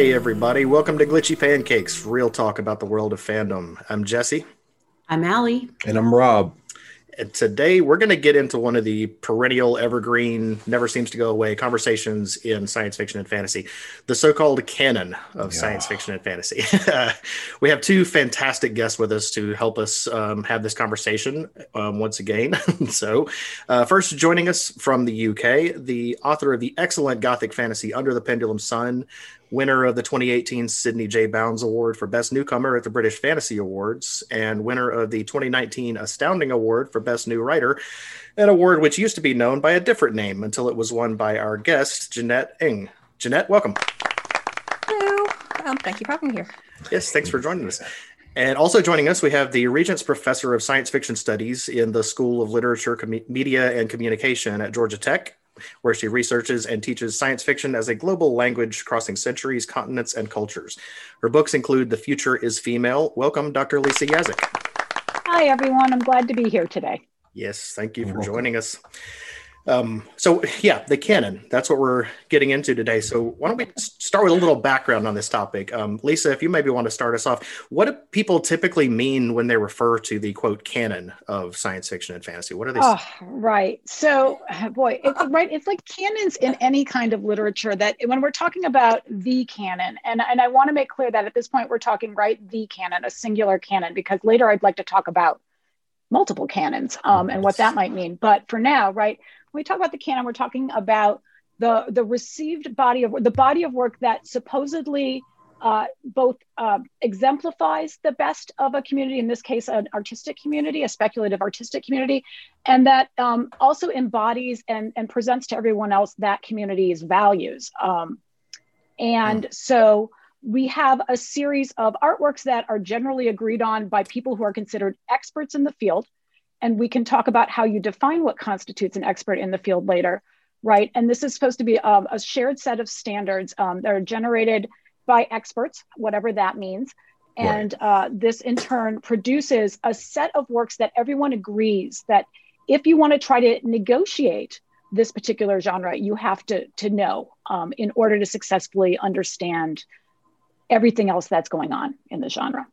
Hi, everybody. Welcome to Glitchy Pancakes, real talk about the world of fandom. I'm Jesse. I'm Allie. And I'm Rob. And today we're going to get into one of the perennial, evergreen, never seems to go away conversations in science fiction and fantasy, the so called canon of yeah. science fiction and fantasy. we have two fantastic guests with us to help us um, have this conversation um, once again. so, uh, first, joining us from the UK, the author of the excellent gothic fantasy Under the Pendulum Sun, winner of the 2018 Sydney J. Bounds Award for Best Newcomer at the British Fantasy Awards, and winner of the 2019 Astounding Award for Best New Writer, an award which used to be known by a different name until it was won by our guest, Jeanette Ng. Jeanette, welcome. Hello. Um, thank you for having me here. Yes, thanks for joining us. And also joining us, we have the Regents Professor of Science Fiction Studies in the School of Literature, Com- Media, and Communication at Georgia Tech, where she researches and teaches science fiction as a global language crossing centuries, continents, and cultures. Her books include The Future is Female. Welcome, Dr. Lisa Yaszek. Hi, everyone. I'm glad to be here today. Yes, thank you for joining us. Um, so yeah, the canon. That's what we're getting into today. So why don't we start with a little background on this topic? Um, Lisa, if you maybe want to start us off, what do people typically mean when they refer to the quote canon of science fiction and fantasy? What are they? Oh, right. So, boy, it's right. It's like canons in any kind of literature. That when we're talking about the canon, and and I want to make clear that at this point we're talking right the canon, a singular canon, because later I'd like to talk about multiple canons um, and what that might mean. But for now, right when we talk about the canon, we're talking about the the received body of the body of work that supposedly uh, both uh, exemplifies the best of a community, in this case, an artistic community, a speculative artistic community, and that um, also embodies and, and presents to everyone else that community's values. Um, and mm. so we have a series of artworks that are generally agreed on by people who are considered experts in the field and we can talk about how you define what constitutes an expert in the field later right? And this is supposed to be a, um, a shared set of standards um, that are generated by experts whatever that means. And right. uh, this in turn produces a set of works that everyone agrees that if you want to try to negotiate this particular genre you have to to know um, in order to successfully understand everything else that's going on in the genre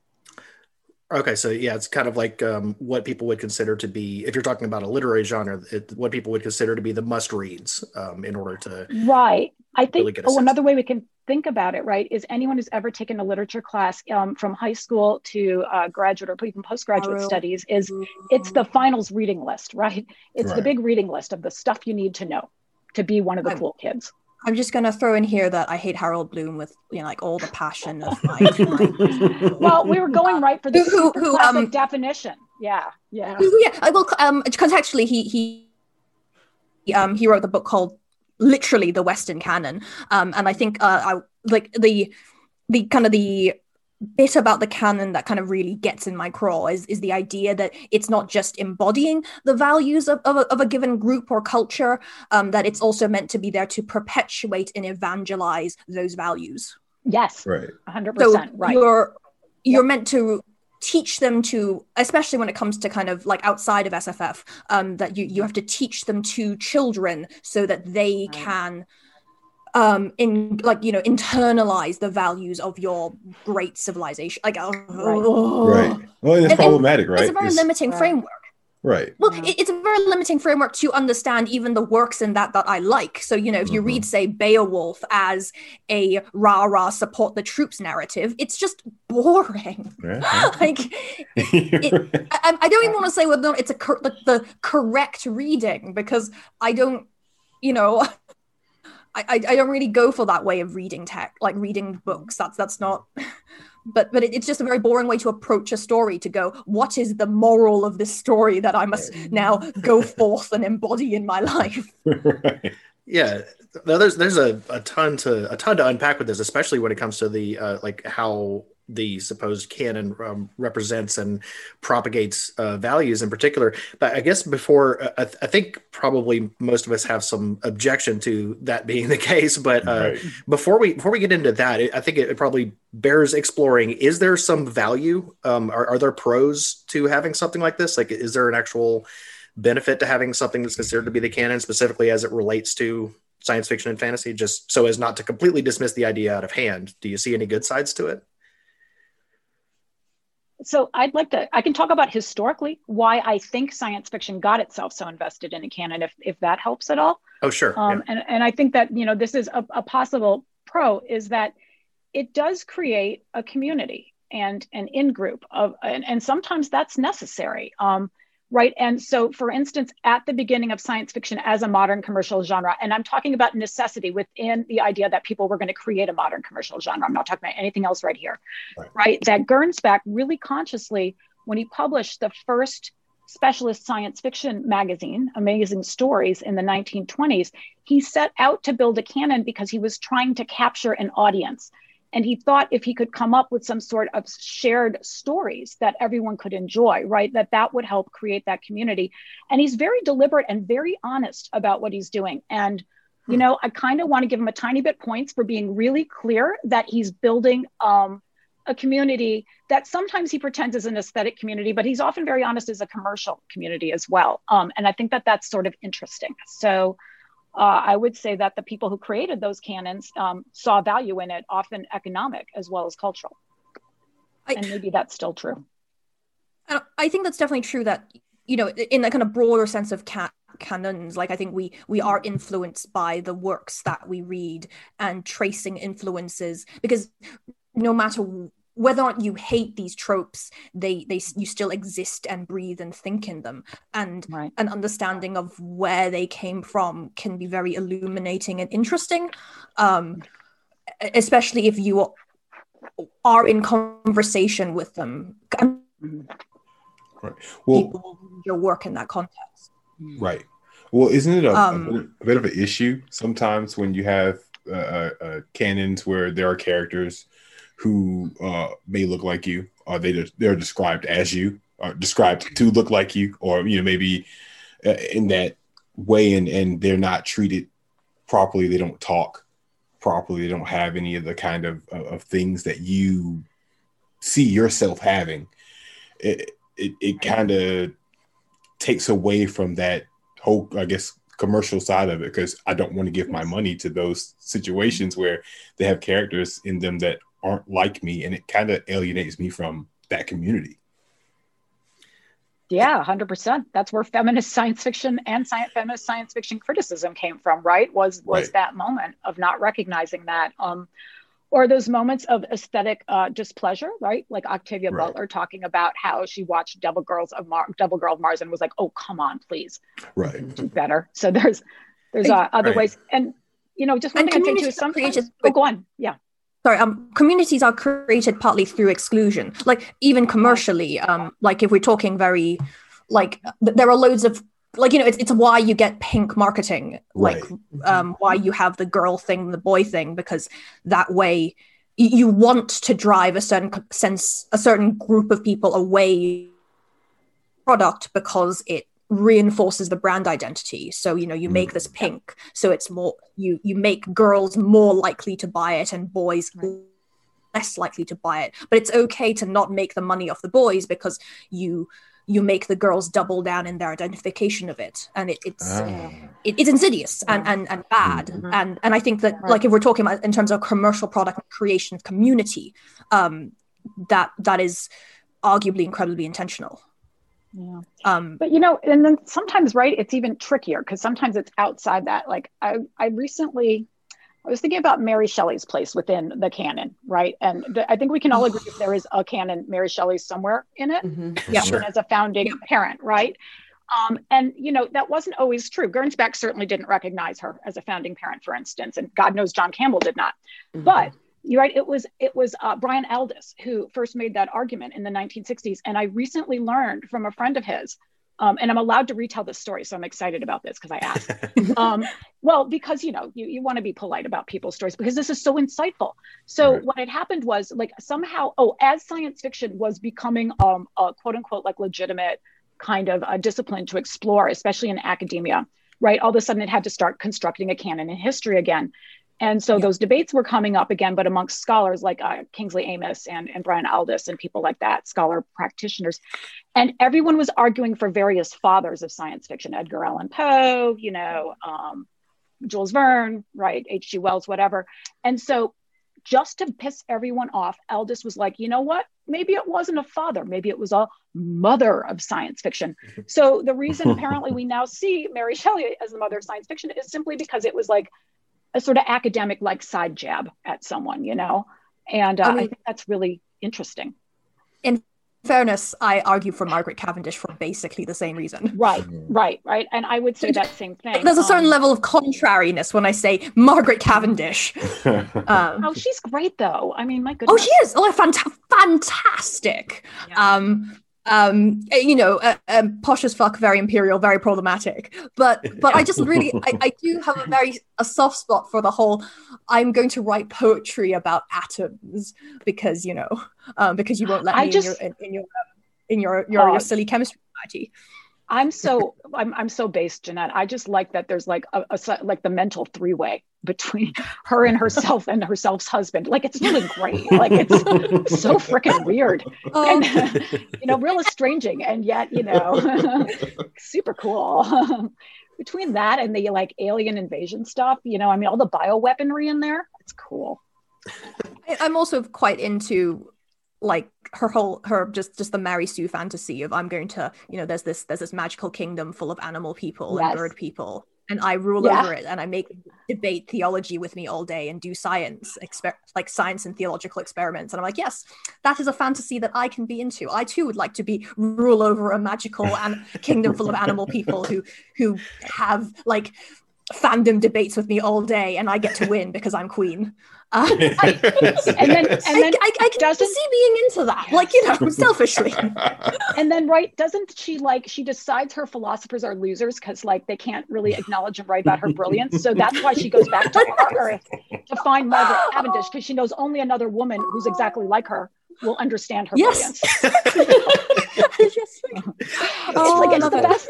Okay, so yeah, it's kind of like um, what people would consider to be, if you're talking about a literary genre, it, what people would consider to be the must reads um, in order to. Right. I think, really oh, another way we can think about it, right, is anyone who's ever taken a literature class um, from high school to uh, graduate or even postgraduate studies is it's the finals reading list, right? It's right. the big reading list of the stuff you need to know to be one of the I'm, cool kids. I'm just gonna throw in here that I hate Harold Bloom with you know like all the passion of my. well, we were going right for the who, who, classic um, definition. Yeah, yeah, yeah. I will um contextually he he um he wrote the book called literally the Western canon, um and I think uh I like the the kind of the bit about the canon that kind of really gets in my craw is, is the idea that it's not just embodying the values of, of, a, of a given group or culture, um, that it's also meant to be there to perpetuate and evangelize those values. Yes, right, 100%. So right. You're, you're yep. meant to teach them to especially when it comes to kind of like outside of sff um, that you, you have to teach them to children so that they right. can um in like you know internalize the values of your great civilization like oh, right. right well it's and, problematic and right it's a very it's, limiting right. framework right well it, it's a very limiting framework to understand even the works in that that i like so you know if you mm-hmm. read say beowulf as a rah rah support the troops narrative it's just boring yeah. like it, I, I, don't even want to say whether it's a cor- the, the correct reading because i don't you know I, I don't really go for that way of reading tech, like reading books. That's that's not. But but it, it's just a very boring way to approach a story. To go, what is the moral of this story that I must now go forth and embody in my life? right. Yeah, no, there's there's a, a ton to a ton to unpack with this, especially when it comes to the uh, like how the supposed canon um, represents and propagates uh, values in particular. But I guess before, uh, I, th- I, think probably most of us have some objection to that being the case. But uh, right. before we before we get into that, I think it, it probably bears exploring. Is there some value? Um, are, are there pros to having something like this? Like, is there an actual benefit to having something that's considered to be the canon, specifically as it relates to science fiction and fantasy, just so as not to completely dismiss the idea out of hand? Do you see any good sides to it? So I'd like to I can talk about historically why I think science fiction got itself so invested in a canon, if if that helps at all. Oh, sure. Um, yeah. and, and I think that, you know, this is a, a possible pro is that it does create a community and an in group of, and, and sometimes that's necessary. Um, right. And so, for instance, at the beginning of science fiction as a modern commercial genre, and I'm talking about necessity within the idea that people were going to create a modern commercial genre. I'm not talking about anything else right here. Right. right? That Gernsback really consciously, when he published the first specialist science fiction magazine, Amazing Stories, in the 1920s, he set out to build a canon because he was trying to capture an audience. And he thought if he could come up with some sort of shared stories that everyone could enjoy, right, that that would help create that community. And he's very deliberate and very honest about what he's doing. And, you know, I kind of want to give him a tiny bit points for being really clear that he's building um, a community that sometimes he pretends is an aesthetic community, but he's often very honest as a commercial community as well. Um, and I think that that's sort of interesting. So uh, I would say that the people who created those canons um, saw value in it, often economic as well as cultural. I- and maybe that's still true. I think that's definitely true that you know in a kind of broader sense of ca- canons like i think we we are influenced by the works that we read and tracing influences because no matter whether or not you hate these tropes they they you still exist and breathe and think in them and Right. an understanding of where they came from can be very illuminating and interesting um especially if you are in conversation with them Right. Well, people your work in that context Right. Well, isn't it a, Um, a, bit, of an issue sometimes when you have uh, uh, uh, canons where there are characters who uh, may look like you, or they they're described as you, or described to look like you, or you know maybe uh, in that way, and and they're not treated properly. They don't talk properly. They don't have any of the kind of of, of things that you see yourself having. It it, it kind of takes away from that whole, I guess, commercial side of it because I don't want to give my money to those situations where they have characters in them that aren't like me, and it kind of alienates me from that community. Yeah, hundred percent. That's where feminist science fiction and science, feminist science fiction criticism came from, right? Was was Right. that moment of not recognizing that, um, or those moments of aesthetic uh, displeasure, right? Like Octavia Right. Butler talking about how she watched Devil Girls of Mar- Devil Girl of Mars and was like, "Oh, come on, please Right. do better." So there's there's uh, other Right. ways, and you know, just one And thing I'd say too communities is are sometimes. Oh, go on. Yeah. Sorry um communities are created partly through exclusion. Like even commercially um like if we're talking very like there are loads of like you know it's, it's why you get pink marketing like um why you have the girl thing the boy thing because that way you want to drive a certain sense a certain group of people away product because it reinforces the brand identity. So you know you make this pink so it's more you you make girls more likely to buy it and boys less likely to buy it. But it's okay to not make the money off the boys because you you make the girls double down in their identification of it. And it, it's Ah. it, it's insidious and, and and bad. Mhm. and and i think that like if we're talking about in terms of commercial product creation of community um that that is arguably incredibly intentional Yeah. um But you know, and then sometimes, right, it's even trickier because sometimes it's outside that. Like I, I recently, I was thinking about Mary Shelley's place within the canon, right? And th- I think we can all agree if there is a canon, Mary Shelley somewhere in it, Yeah. even as a founding parent, right? Um, and you know that wasn't always true. Gernsback certainly didn't recognize her as a founding parent, for instance, and God knows John Campbell did not. But you're right. It was it was uh, Brian Aldiss who first made that argument in the 1960s, and I recently learned from a friend of his. Um, and I'm allowed to retell this story, so I'm excited about this because I asked. um, well, because you know you, you want to be polite about people's stories because this is so insightful. So Right. what had happened was like somehow, oh, as science fiction was becoming um, a quote unquote like legitimate kind of a discipline to explore, especially in academia, right? All of a sudden, it had to start constructing a canon in history again. And so those debates were coming up again, but amongst scholars like uh, Kingsley Amis and, and Brian Aldiss and people like that, scholar practitioners. And everyone was arguing for various fathers of science fiction, Edgar Allan Poe, you know, um, Jules Verne, right? H.G. Wells, whatever. And so just to piss everyone off, Aldiss was like, you know what? Maybe it wasn't a father, maybe it was a mother of science fiction. So the reason apparently we now see Mary Shelley as the mother of science fiction is simply because it was like a sort of academic like side jab at someone, you know? And uh, I, mean, I think that's really interesting. In fairness, I argue for Margaret Cavendish for basically the same reason. Right, right, right. And I would say that same thing. There's a certain um, level of contrariness when I say Margaret Cavendish. um, oh, she's great though. I mean, my goodness. Oh, she is. Oh, fant- fantastic. Yeah. Um, um, eh, you know, uh, um, posh as fuck, very imperial, very problematic. But but I just really, I, I do have a very a soft spot for the whole. I'm going to write poetry about atoms because you know, um, because you won't let me just, in your in, your in your your, your silly chemistry society. I'm so I'm I'm so based, Jeanette. I just like that there's like a, a like the mental three way between her and herself and herself's husband. Like it's really great. Like it's so freaking weird oh. and you know real estranging, and yet you know super cool. between that and the like alien invasion stuff, you know, I mean all the bioweaponry in there, it's cool. I'm also quite into like her whole her just just the Mary Sue fantasy of I'm going to you know there's this there's this magical kingdom full of animal people yes. and bird people and I rule yeah. over it and I make debate theology with me all day and do science exper- like science and theological experiments and I'm like yes that is a fantasy that I can be into I too would like to be rule over a magical and kingdom full of animal people who who have like fandom debates with me all day and I get to win because I'm queen uh, I, and then, and then I, I, I can see being into that, like you know, selfishly. and then, right? Doesn't she like? She decides her philosophers are losers because, like, they can't really acknowledge and write about her brilliance. So that's why she goes back to Earth to find Margaret Cavendish because she knows only another woman who's exactly like her will understand her yes. brilliance. yes. oh, like it's the best.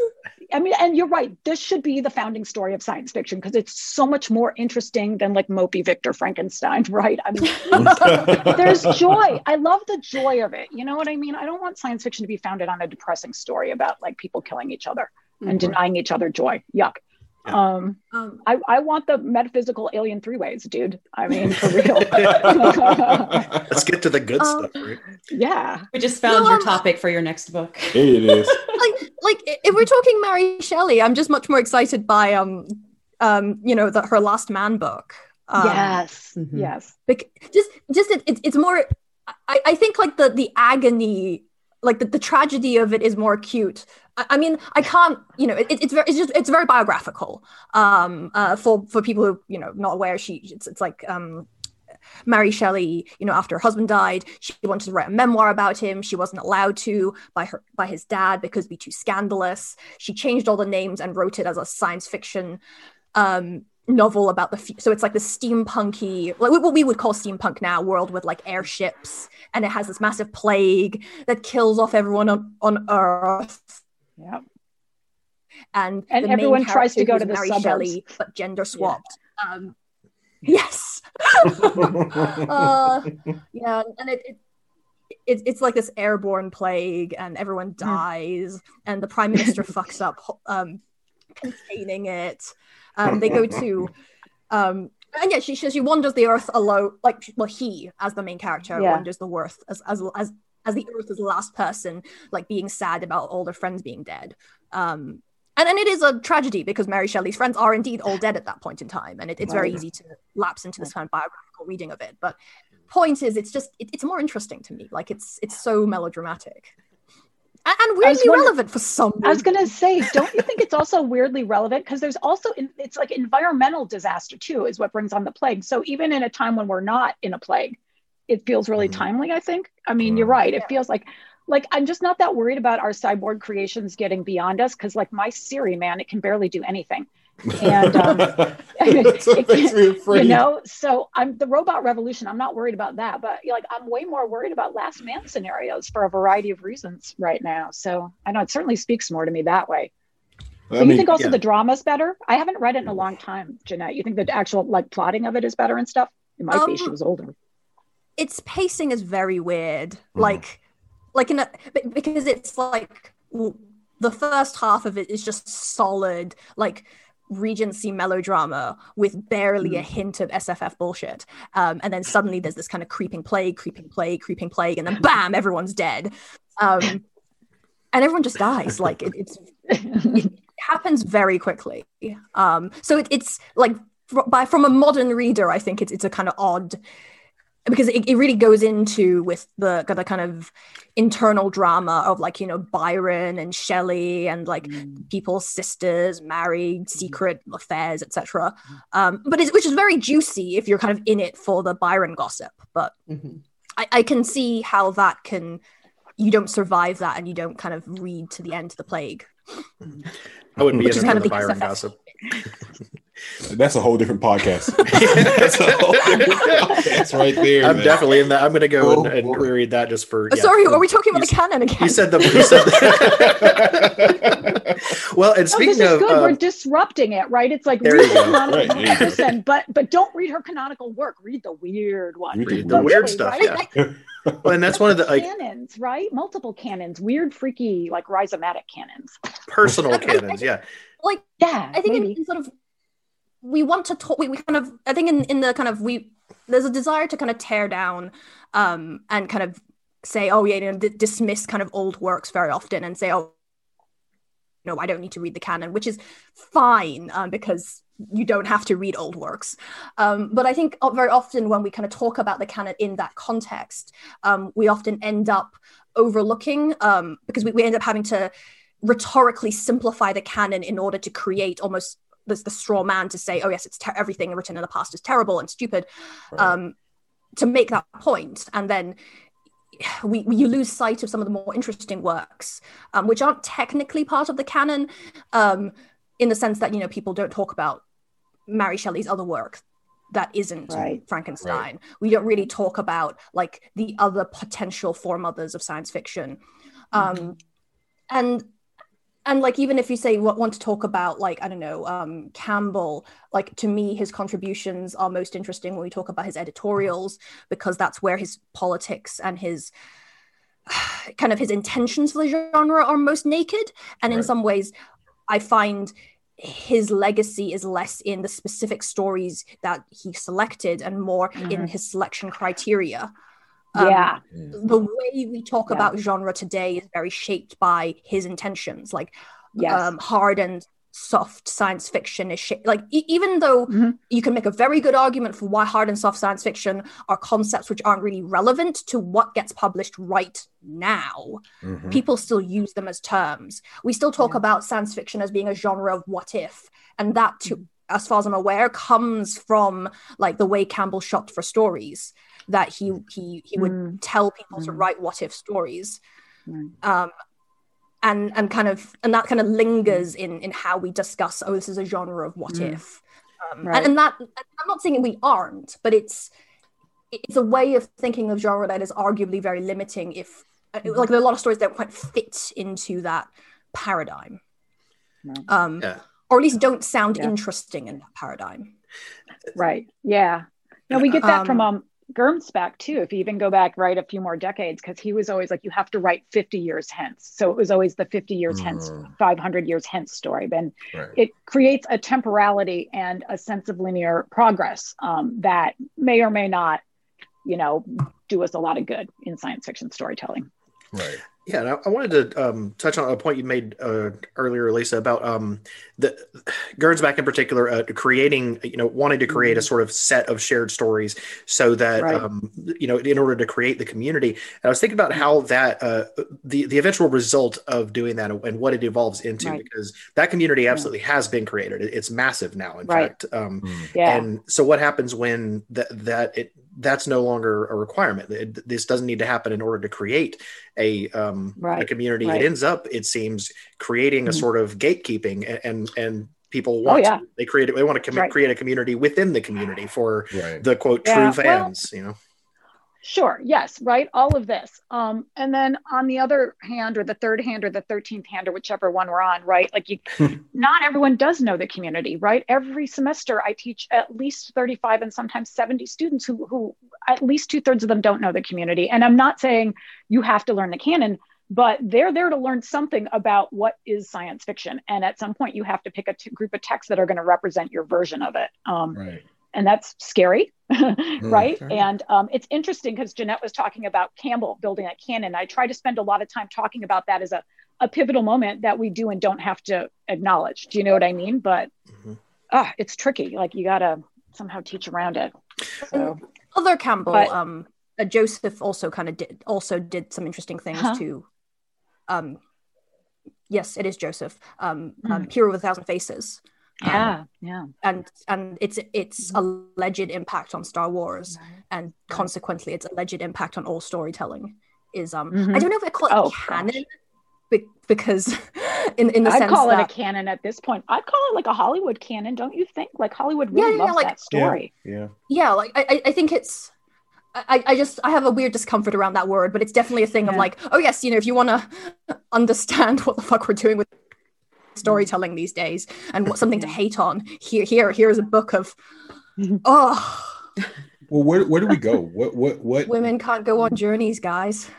I mean, and you're right. This should be the founding story of science fiction because it's so much more interesting than like mopey Victor Frankenstein, right? I mean, there's joy. I love the joy of it. You know what I mean? I don't want science fiction to be founded on a depressing story about like people killing each other mm-hmm. and denying each other joy. Yuck. Um, um, I, I want the metaphysical alien three ways, dude. I mean, for real. Let's get to the good um, stuff, right? Yeah. We just found no, your topic for your next book. It is. like, like if we're talking Mary Shelley, I'm just much more excited by um, um, you know, that her Last Man book. Um, yes. Mm-hmm. Yes. Bec- just, just it, it, it's more. I, I think like the the agony like the, the tragedy of it is more acute I, I mean i can't you know it, it's very it's just it's very biographical um uh for for people who you know not aware she it's, it's like um Mary Shelley, you know, after her husband died, she wanted to write a memoir about him. She wasn't allowed to by her by his dad because it'd be too scandalous. She changed all the names and wrote it as a science fiction um, novel about the so it's like the steampunky like what we would call steampunk now world with like airships and it has this massive plague that kills off everyone on, on earth yeah and and everyone tries to go to the Mary suburbs. Shelley, but gender swapped yeah. um yes uh, yeah and it, it it, it's like this airborne plague and everyone hmm. dies and the prime minister fucks up um, containing it um, they go to, um, and yeah, she says she wanders the earth alone. Like, well, he as the main character yeah. wanders the earth as as as as the earth as the last person, like being sad about all their friends being dead. Um, and and it is a tragedy because Mary Shelley's friends are indeed all dead at that point in time, and it, it's very easy to lapse into this kind of biographical reading of it. But point is, it's just it, it's more interesting to me. Like it's it's so melodramatic and weirdly relevant for some. I was going to say, don't you think it's also weirdly relevant because there's also it's like environmental disaster too is what brings on the plague. So even in a time when we're not in a plague, it feels really mm-hmm. timely. I think. I mean, mm-hmm. you're right. It feels like like I'm just not that worried about our cyborg creations getting beyond us because like my Siri, man, it can barely do anything. And um, it, you know? So i'm the robot revolution i'm not worried about that but like i'm way more worried about last man scenarios for a variety of reasons right now. So i know it certainly speaks more to me that way. I mean, you think also yeah. the drama's better? I haven't read it in a long time jeanette. You think the actual like plotting of it is better and stuff? It might um, be she um, was older. its pacing is very weird. Mm. like like in a because it's like the first half of it is just solid like Regency melodrama with barely a Mm. hint of SFF bullshit. Um, and then suddenly there's this kind of creeping plague, creeping plague, creeping plague, and then bam, everyone's dead. Um, and everyone just dies. Like it, it's it happens very quickly. Um, so it, it's like by from a modern reader, I think it's it's a kind of odd because it, it really goes into with the the kind of internal drama of like you know Byron and Shelley and like Mm. people's sisters married secret affairs etc um but it's which is very juicy if you're kind of in it for the Byron gossip but Mhm. I, I can see how that can you don't survive that and you don't kind of read to the end of the plague I wouldn't be which is kind of the the Byron SFF. gossip. That's a whole different podcast. That's a whole different podcast right there. I'm man. definitely in that. I'm going to go Oh, and, and boy. read that just for. Uh, yeah, sorry are we talking about you the canon again You said the. You said the well, and Oh, speaking this is of, good. uh, We're disrupting it, right? It's like There read you the go. canonical Right, there you go. person, but but don't read her canonical work. Read the weird one. Read read the the weird Really, stuff, right? yeah. Well, and that's one of the like canons, right? Multiple canons, weird, freaky, like rhizomatic canons. personal canons. Yeah, like Yeah, I think in, maybe. in sort of we want to talk. We, we kind of I think in in the kind of we there's a desire to kind of tear down um and kind of say oh yeah you know, d- dismiss kind of old works very often and say oh no I don't need to read the canon which is fine um, because you don't have to read old works um, but I think uh, very often when we kind of talk about the canon in that context um, we often end up overlooking um, because we, we end up having to rhetorically simplify the canon in order to create almost this the straw man to say, oh yes, it's ter- everything written in the past is terrible and stupid, Right. um, to make that point, and then we, we you lose sight of some of the more interesting works, um, which aren't technically part of the canon, um, in the sense that you know people don't talk about Mary Shelley's other work that isn't Right. Frankenstein. We don't really talk about like the other potential foremothers of science fiction. Um, and and like even if you say what want to talk about like i don't know um campbell like to me his contributions are most interesting when we talk about his editorials because that's where his politics and his kind of his intentions for the genre are most naked. And in some ways i find his legacy is less in the specific stories that he selected and more in Mhm. his selection criteria Um, yeah, the way we talk Yeah. about genre today is very shaped by his intentions like yes, um, hard and soft science fiction is sh- like e- even though Mhm. you can make a very good argument for why hard and soft science fiction are concepts which aren't really relevant to what gets published right now Mhm. people still use them as terms we still talk Yeah. about science fiction as being a genre of what if and that too as far as i'm aware comes from like the way campbell shot for stories that he he he would Mm. tell people to Mm. write what if stories Mm. um and and kind of and that kind of lingers in in how we discuss oh this is a genre of what Mm. if um, Right. and, and that i'm not saying we aren't but it's it's a way of thinking of genre that is arguably very limiting if Mm-hmm. like there are a lot of stories that don't quite fit into that paradigm No. um Yeah. or at least don't sound Yeah. interesting in that paradigm right, yeah. No, we get that from Um, um Gernsback too. If you even go back right a few more decades, because he was always like, you have to write 50 years hence. So it was always the 50 years hence, Mm. 500 years hence story. Then Right. it creates a temporality and a sense of linear progress um, that may or may not, you know, do us a lot of good in science fiction storytelling. Right. Yeah, and I, I wanted to um, touch on a point you made uh, earlier, Lisa, about um, the Gernsback in particular, uh, creating, you know, wanting to create a sort of set of shared stories so that, Right. um, you know, in order to create the community. And I was thinking about how that, uh, the the eventual result of doing that and what it evolves into, Right. because that community absolutely has been created. It's massive now, in Right. fact. Um, Mm. Yeah. and so what happens when that that it that's no longer a requirement It- this doesn't need to happen in order to create a um a community right. it ends up it seems creating a Mhm. sort of gatekeeping and and, and people Oh, want yeah. they create they want to com- Right. create a community within the community for Right. the quote true Yeah, well- fans you know Sure. Yes. Right. All of this. Um, and then on the other hand, or the third hand, or the thirteenth hand, or whichever one we're on, right? Like you, not everyone does know the community, right? Every semester, I teach at least thirty-five and sometimes seventy students who, who at least two thirds of them don't know the community. And I'm not saying you have to learn the canon, but they're there to learn something about what is science fiction. And at some point, you have to pick a t- group of texts that are going to represent your version of it. Um, Right. And that's scary, right? Right. And um, it's interesting because Jeanette was talking about Campbell building that canon. I try to spend a lot of time talking about that as a, a pivotal moment that we do and don't have to acknowledge. Do you know what I mean? But Mhm. ah, it's tricky. Like you got to somehow teach around it. So, Other Campbell, But- um, uh, Joseph also kind of did also did some interesting things Huh? too. Um, yes, it is Joseph. Um, Hmm. um, Hero of a Thousand Faces. Um, yeah, yeah. and and its its alleged impact on Star Wars and Right. consequently its alleged impact on all storytelling is um Mhm. I don't know if I call it Oh, canon be- because in in the sense I'd sense call it a canon at this point. I'd call it like a Hollywood canon, don't you think? Like Hollywood Yeah, really yeah, loves like- that story. Yeah. yeah like I I- I think it's I, I just I have a weird discomfort around that word, but it's definitely a thing of like, oh yes, you know, if you want to understand what the fuck we're doing with storytelling these days and what something to hate on, here here here is a book of oh Well, where where do we go? What what what? women can't go on journeys, guys.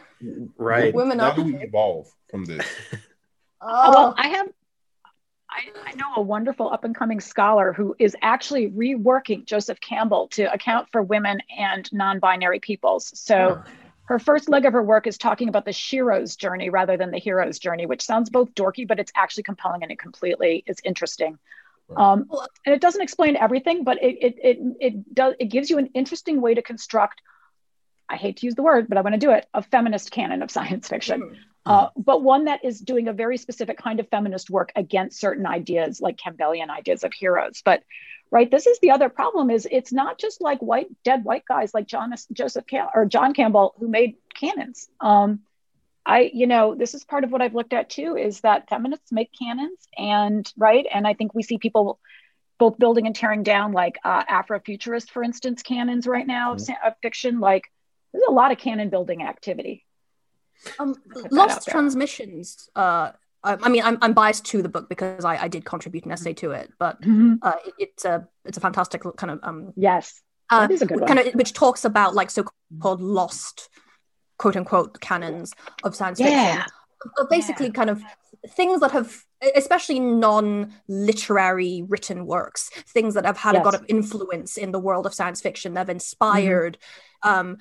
Right. Women How do we evolve from this? Uh, well, Oh, I have. I, I know a wonderful up and coming scholar who is actually reworking Joseph Campbell to account for women and non binary peoples. So her first leg of her work is talking about the shero's journey rather than the hero's journey, which sounds both dorky, but it's actually compelling and it completely is interesting. Um, and it doesn't explain everything, but it it it it does it gives you an interesting way to construct. I hate to use the word, but I want to do it. A feminist canon of science fiction uh, but one that is doing a very specific kind of feminist work against certain ideas like campbellian ideas of heroes. But right this is the other problem is it's not just like white dead white guys like john joseph Cam- or john campbell who made canons um, i you know this is part of what i've looked at too is that feminists make canons and right and i think we see people both building and tearing down like uh, afrofuturist for instance canons right now of, Mhm. sa- of fiction. Like there's a lot of canon building activity Um, put that out Lost. Transmissions. Uh, I, I mean, I'm, I'm biased to the book because I, I did contribute an essay to it, but uh, it, it's a it's a fantastic kind of um yes. uh, that is a good one kind of which talks about like so-called lost quote unquote canons of science Yeah. fiction, of basically kind of things that have especially non-literary written works things that have had a lot of influence in the world of science fiction that have inspired um,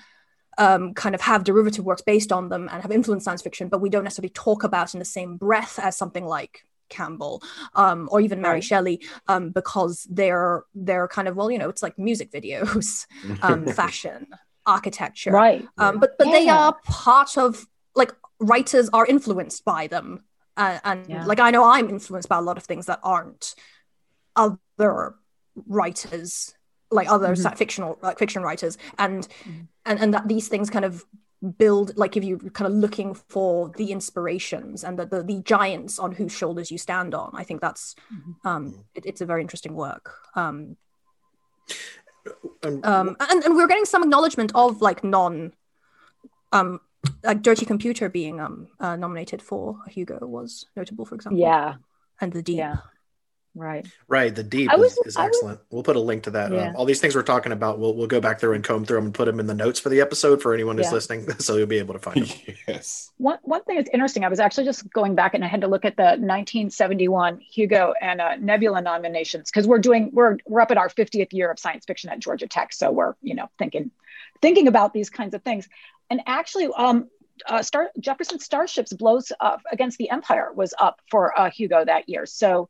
um, kind of have derivative works based on them and have influenced science fiction, but we don't necessarily talk about in the same breath as something like Campbell um, or even Mary Right. Shelley, um, because they're they're kind of well, you know, it's like music videos, um, fashion, architecture, right um, but but they are part of like writers are influenced by them, uh, and Yeah. like I know I'm influenced by a lot of things that aren't other writers like other Mhm. fictional like fiction writers and Mhm. and and that these things kind of build like if you're kind of looking for the inspirations and the, the the giants on whose shoulders you stand on. I think that's Mhm. um it, it's a very interesting work. Um Um, um and, and we're getting some acknowledgement of like non um like dirty computer being um uh, nominated for a hugo was notable for example. Yeah. And the deep. Yeah right Right, the deep I is, is I was- excellent. we'll put a link to that. Yeah. Um, all these things we're talking about, we'll we'll go back through and comb through them and put them in the notes for the episode for anyone who's Yeah. listening, so you'll be able to find them. yes. one one thing that's interesting i was actually just going back and i had to look at the 1971 hugo and uh, nebula nominations because we're doing we're we're up at our 50th year of science fiction at georgia tech so we're you know thinking thinking about these kinds of things and actually um uh, Star Jefferson Starships blows up against the Empire was up for uh, Hugo that year. So,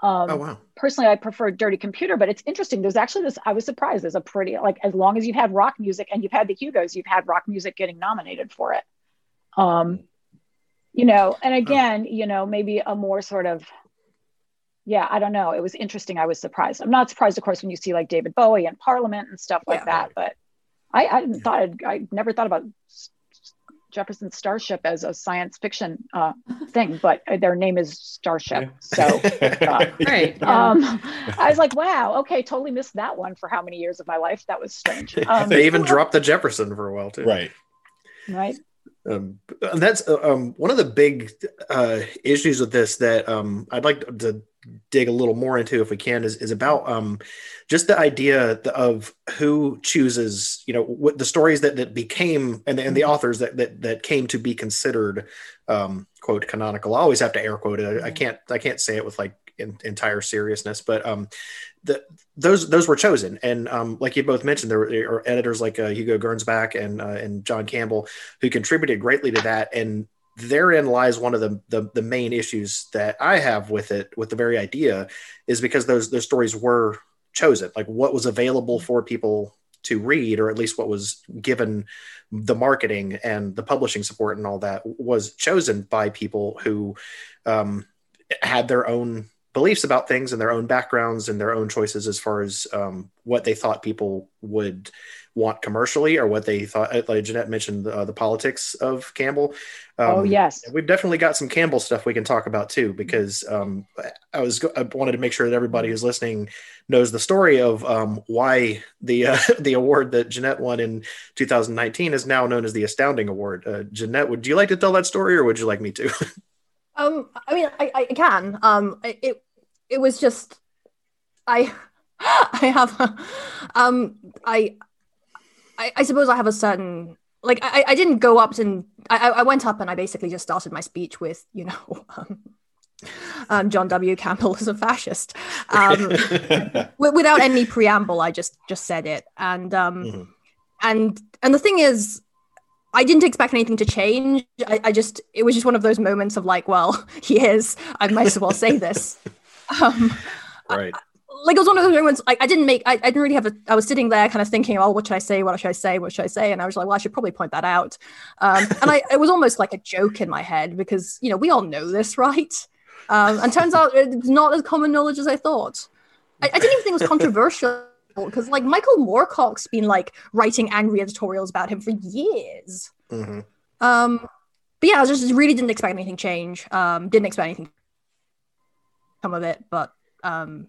um, Oh wow, personally, I prefer Dirty Computer, but it's interesting. There's actually this. I was surprised. There's a pretty like as long as you've had rock music and you've had the Hugos, you've had rock music getting nominated for it. Um, you know, and again, you know, maybe a more sort of, yeah, I don't know. It was interesting. I was surprised. I'm not surprised, of course, when you see like David Bowie and Parliament and stuff like Yeah. that. But I, I hadn't thought. I'd, I never thought about Jefferson Starship as a science fiction uh, thing, but their name is Starship, so. uh, Right. Um, I was like, wow, okay, totally missed that one for how many years of my life? That was strange. Um, they even dropped the Jefferson for a while too. right. right? Um, and that's uh, um, one of the big uh, issues with this that um, I'd like to dig a little more into if we can is, is about um, just the idea of who chooses you know what the stories that, that became and, and the mm-hmm. authors that, that that came to be considered um, quote canonical. I always have to air quote it. I, I can't i can't say it with like in, entire seriousness but um the those those were chosen. And um like you both mentioned there were editors like uh, hugo gernsback and uh, and john campbell who contributed greatly to that. And therein lies one of the, the, the main issues that I have with it, with the very idea, is because those those stories were chosen, like what was available for people to read, or at least what was given the marketing and the publishing support and all that was chosen by people who um, had their own beliefs about things and their own backgrounds and their own choices as far as um, what they thought people would want commercially or what they thought like jeanette mentioned uh, the politics of campbell. Um, oh yes. we've definitely got some campbell stuff we can talk about too because um, i was i wanted to make sure that everybody who's listening knows the story of um, why the uh, the award that jeanette won in 2019 is now known as the astounding award. Uh, jeanette would you like to tell that story or would you like me to? Um i mean i, I can. Um it it was just i i have um i I, I suppose I have a certain like I, I didn't go up and I, I went up and I basically just started my speech with you know um, um, John W. Campbell is a fascist um, w- without any preamble. I just just said it and um, mm-hmm. and and the thing is. I didn't expect anything to change. I, I, just, it was just one of those moments of like, well, he is. I might as well say this. Um, right. Like it was one of those moments like I didn't make I, I didn't really have a I was sitting there kind of thinking oh what should I say? What should I say? What should I say? And I was like well I should probably point that out. Um, and I it was almost like a joke in my head because you know we all know this right? Um, and turns out it's not as common knowledge as I thought. I, I didn't even think it was controversial because like Michael Moorcock's been like writing angry editorials about him for years. Mm-hmm. um but yeah I just really didn't expect anything change. Um didn't expect anything come of it but um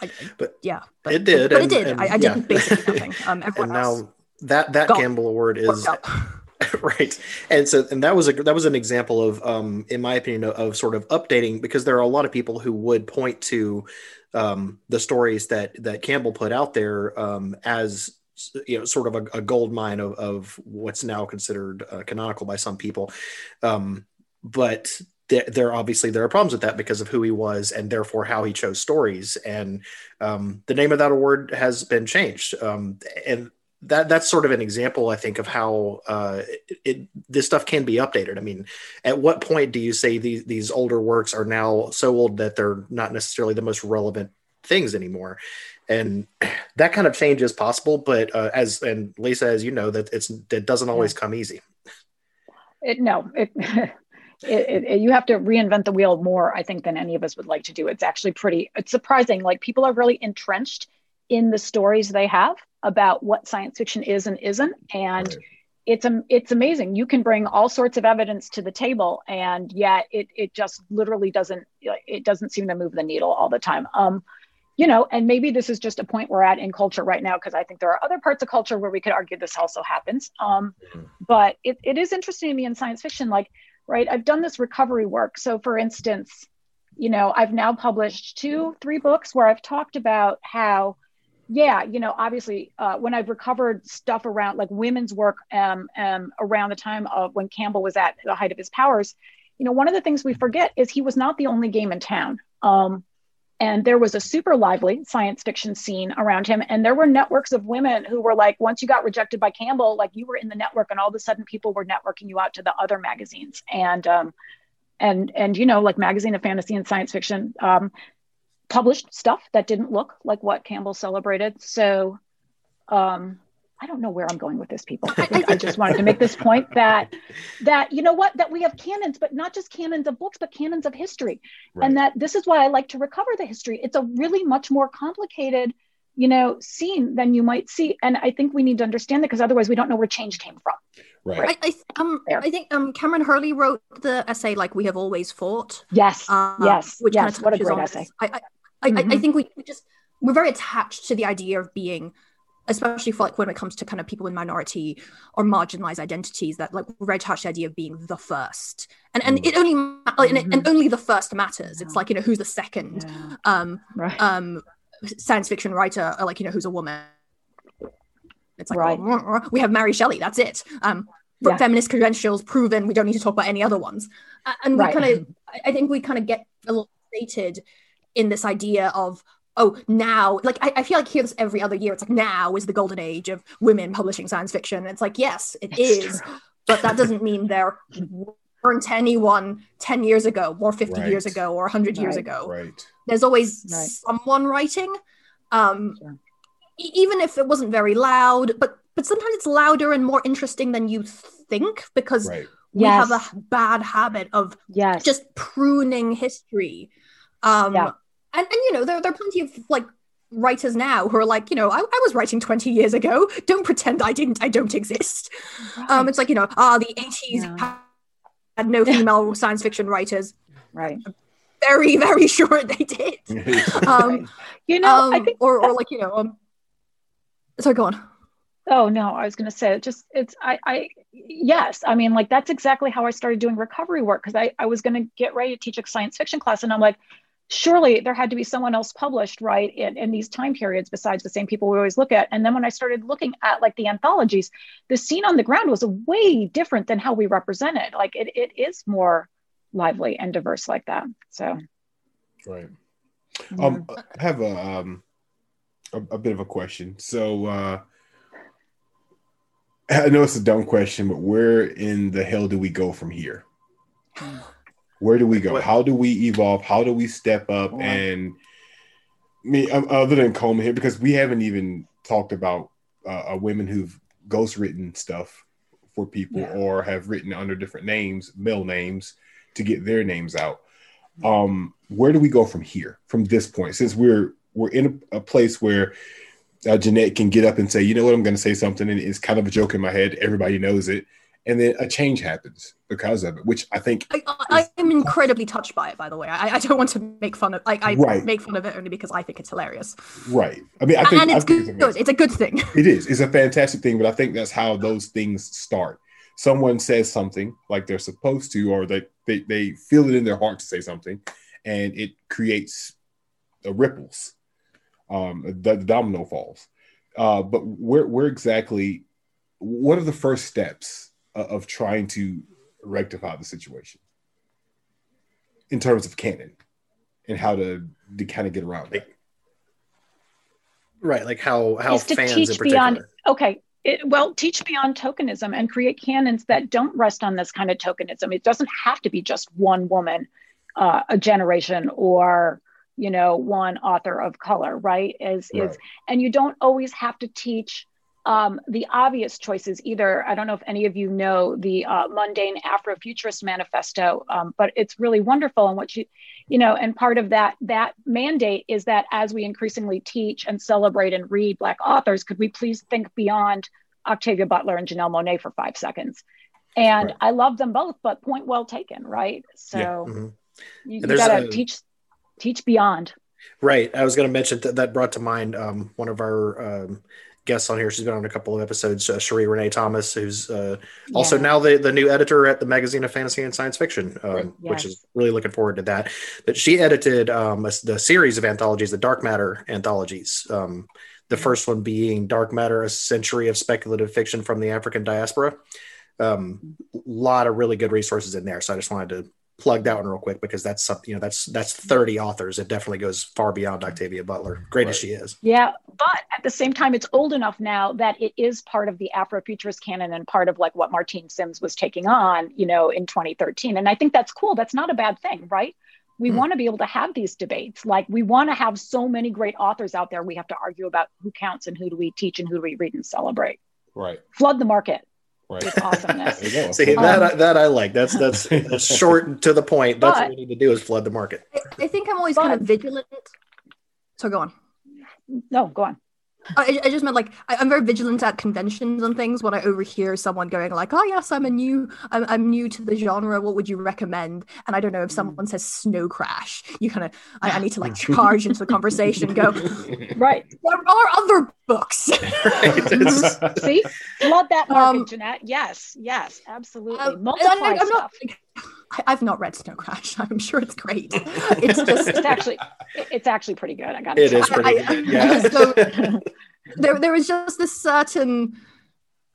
I, but yeah, but, it did. But, but and, it did. And, I, I yeah. did basically nothing. Um, and now that that Campbell Award is right, and so and that was a that was an example of, um, in my opinion, of, of, sort of updating because there are a lot of people who would point to um, the stories that that Campbell put out there um, as you know sort of a, a gold mine of, of what's now considered uh, canonical by some people um, but there, there obviously there are problems with that because of who he was and therefore how he chose stories. And um, the name of that award has been changed. Um, and that that's sort of an example i think of how uh, it, it, this stuff can be updated. I mean at what point do you say these, these older works are now so old that they're not necessarily the most relevant things anymore? And that kind of change is possible but uh, as and lisa as you know that it's that doesn't always come easy. It no it it, it, you have to reinvent the wheel more, I think, than any of us would like to do. It's actually pretty, it's surprising. Like people are really entrenched in the stories they have about what science fiction is and isn't. And right. it's, um, it's amazing. You can bring all sorts of evidence to the table and yet it, it just literally doesn't, it doesn't seem to move the needle all the time. Um, you know, and maybe this is just a point we're at in culture right now, because I think there are other parts of culture where we could argue this also happens. Um, mm-hmm. But it, it is interesting to me in science fiction, like right? I've done this recovery work. So, for instance, you know, I've now published two, three books where I've talked about how, yeah, you know, obviously, uh, when I've recovered stuff around like women's work um, um, around the time of when Campbell was at the height of his powers, you know, one of the things we forget is he was not the only game in town. Um, and there was a super lively science fiction scene around him. And there were networks of women who were like once you got rejected by campbell like you were in the network and all of a sudden people were networking you out to the other magazines. And um and and you know like magazine of fantasy and science fiction um published stuff that didn't look like what campbell celebrated. So um I don't know where I'm going with this, people. I, I, just wanted to make this point that that you know what that we have canons, but not just canons of books, but canons of history, right. and that this is why I like to recover the history. It's a really much more complicated, you know, scene than you might see, and I think we need to understand that because otherwise we don't know where change came from. Right. right? I, I, um, I think um, Kameron Hurley wrote the essay like we have always fought. Yes. Uh, yes. Which yes. Kind of what a great essay. I, I, mm-hmm. I, I mm-hmm. think we, we just we're very attached to the idea of being especially for like when it comes to kind of people with minority or marginalized identities that like red touch the idea of being the first and and it only like, and, it- and only the first matters it's like you know who's the second Yeah. um Right. um science fiction writer or like you know who's a woman it's like Right. well, we have mary shelley that's it um Yeah. feminist credentials proven we don't need to talk about any other ones and we Right. kind of I- think we kind of get a little stated in this idea of oh now like I, I feel like hear this every other year it's like now is the golden age of women publishing science fiction and it's like yes it It's is true. but that doesn't mean there weren't anyone 10 years ago or 50 years ago or 100 years ago Right. there's always Right. someone writing um Sure. e- even if it wasn't very loud but but sometimes it's louder and more interesting than you think because Right. we Yes. have a bad habit of Yes. just pruning history um Yeah. And and you know there, there are plenty of like writers now who are like you know I, I was writing 20 years ago. Don't pretend i didn't. I don't exist. Um it's like you know ah the 80s Yeah. had no female science fiction writers. Right. very very sure they did. Um You know, um, I think or, or like you know um sorry go on. Oh no, I was going to say it just it's I I yes, I mean like that's exactly how I started doing recovery work because I I was going to get ready to teach a science fiction class and I'm like surely there had to be someone else published right in, in these time periods besides the same people we always look at and then when I started looking at like the anthologies the scene on the ground was way different than how we represent it like it, it is more lively and diverse like that so Right. yeah. Um, I have a um a, a bit of a question. So uh I know it's a dumb question, but where in the hell do we go from here? Where do we go? How do we evolve? How do we step up? Wow. And me, um, other than Coleman here, because we haven't even talked about uh, women who've ghostwritten stuff for people Yeah. or have written under different names, male names, to get their names out. Um, where do we go from here, from this point? Since we're we're in a, a place where uh, Jeanette can get up and say, you know what, I'm going to say something, and it's kind of a joke in my head. Everybody knows it, and then a change happens because of it, which I think I, I'm incredibly touched by it, by the way. I, I don't want to make fun of like I Right. make fun of it only because I think it's hilarious, right. I mean, I think, and I it's think good. amazing. It's a good thing. It is. It's a fantastic thing, but I think that's how those things start. Someone says something like they're supposed to, or they they, they feel it in their heart to say something, and it creates ripples. Um, the, the domino falls. Uh, but where where exactly? What are the first steps of, of trying to rectify the situation in terms of canon and how to, to kind of get around it? Right, like how how is to fans in teach particular. beyond okay it, well teach beyond tokenism and create canons that don't rest on this kind of tokenism it doesn't have to be just one woman uh, a generation or you know one author of color right is Right. is and you don't always have to teach um, the obvious choices either i don't know if any of you know the uh, mundane afrofuturist manifesto um, but it's really wonderful and what you you know and part of that that mandate is that as we increasingly teach and celebrate and read black authors could we please think beyond octavia butler and janelle Monáe for five seconds and Right. i love them both but point well taken right so Yeah. Mhm. you, you gotta a- teach teach beyond Right. I was going to mention that that brought to mind um, one of our um, guests on here. She's been on a couple of episodes, uh, Sheree Renée Thomas, who's uh, also Yeah. now the, the new editor at the magazine of fantasy and science fiction, um, Right. which is really looking forward to that. But she edited um, a- the series of anthologies, the Dark Matter anthologies. Um, the first one being Dark Matter: A Century of Speculative Fiction from the African Diaspora. Um, a lot of really good resources in there. So I just wanted to plug that one real quick because that's something you know that's that's 30 authors. It definitely goes far beyond Octavia Butler. Great as she is. Yeah, but at the same time, it's old enough now that it is part of the Afrofuturist canon and part of like what Martine Syms was taking on, you know, in 2013. And I think that's cool. That's not a bad thing, right? We Hmm. want to be able to have these debates. Like we want to have so many great authors out there. We have to argue about who counts and who do we teach and who do we read and celebrate. Right. Flood the market Right. with awesomeness. There you. See Um, that I- that I like. That's that's, that's short and to the point. That's what we need to do is flood the market. I, I think I'm always But- kind of vigilant. So go on. no, go on. I, I just meant like I, am very vigilant at conventions and things. When I overhear someone going like, "Oh yes, I'm a new, I'm, I'm new to the genre. What would you recommend?" And I don't know if someone says Snow Crash, you kind of I, I, need to like charge into the conversation. go right. There are other books. See, love that market, um, Jeanette. Yes, yes, absolutely. Um, Multiply I, am stuff. Not, I, have not read Snow Crash. I'm sure it's great. It's just it's actually it's actually pretty good. I got it. It is pretty I, good. Yeah. So, there there is just this certain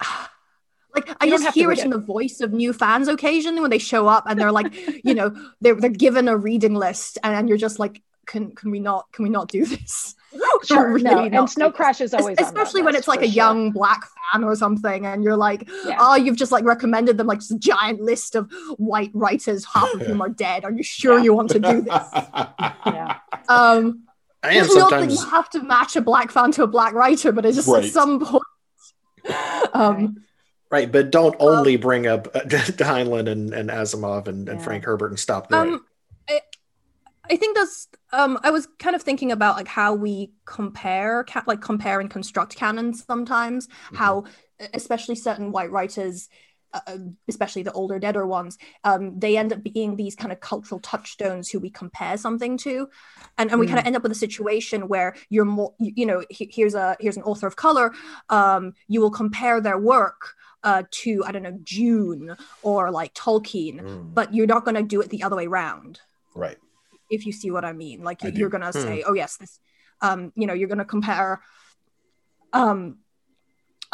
like I just hear it, it in the voice of new fans occasionally when they show up and they're like, you know, they're they're given a reading list and, and you're just like, can can we not can we not do this? Sure, really no. And Snow Crash is always especially when it's like a sure. young black fan or something, and you're like, yeah. oh, you've just like recommended them like this giant list of white writers, half of whom are dead. Are you sure yeah. you want to do this? yeah. Um, I am sometimes you have to match a black fan to a black writer, but it's just right. at some point. Um, right, but don't only um, bring up uh, Heinlein and, and Asimov and, and Frank Herbert and stop there. I, I think that's um i was kind of thinking about like how we compare ca- like compare and construct canons sometimes mm-hmm. how especially certain white writers uh, uh, especially the older deader ones um, they end up being these kind of cultural touchstones who we compare something to and, and we mm. kind of end up with a situation where you're more you, you know he, here's a here's an author of color um, you will compare their work uh, to i don't know Dune or like tolkien mm. but you're not going to do it the other way around right if you see what I mean. Like you're gonna hmm. say, oh yes, this, um, you know, you're gonna compare, um,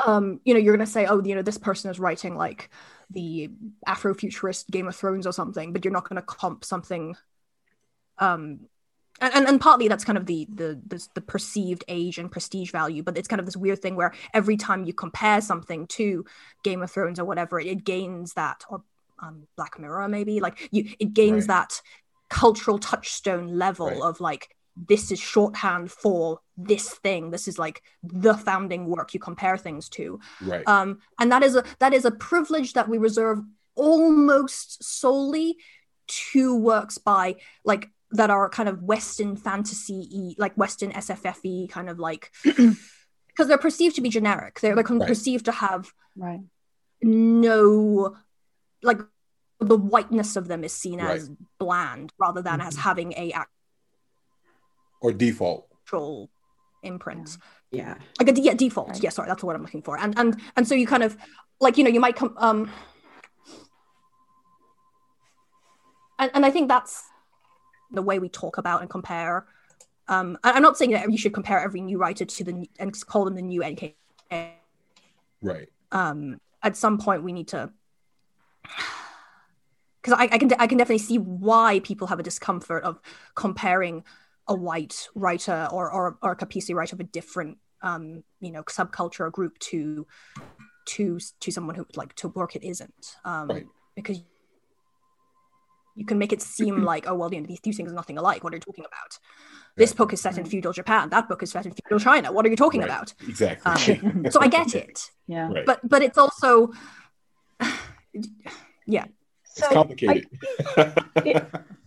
um, you know, you're gonna say, oh, you know, this person is writing like the Afrofuturist Game of Thrones or something, but you're not gonna comp something, um, and, and, partly that's kind of the, the the the perceived age and prestige value, but it's kind of this weird thing where every time you compare something to Game of Thrones or whatever, it, it gains that or um, Black Mirror maybe like you it gains right. that cultural touchstone level right. of like this is shorthand for this thing. This is like the founding work you compare things to. Right. Um and that is a that is a privilege that we reserve almost solely to works by like that are kind of western fantasy like western sffe kind of like because they're perceived to be generic. They're, they're right. perceived to have right. no like the whiteness of them is seen right. as bland rather than mm-hmm. as having a act- or default imprint. Yeah. Like a yeah, default. Right. Yeah, sorry, that's what I'm looking for. And and and so you kind of like, you know, you might come um and, and I think that's the way we talk about and compare. Um, I'm not saying that you should compare every new writer to the and call them the new NK. Right. Um, at some point, we need to because I, I, can I can definitely see why people have a discomfort of comparing a white writer or or, or a Capisi writer of a different um, you know subculture or group to to to someone who like to work it isn't um, right. because you can make it seem like oh well you know, these two things are nothing alike. What are you talking about? This book is set in feudal japan. That book is set in feudal china. What are you talking right. about? Exactly. Um, so i get it. Yeah. Right. but but it's also yeah so it's complicated. I, it,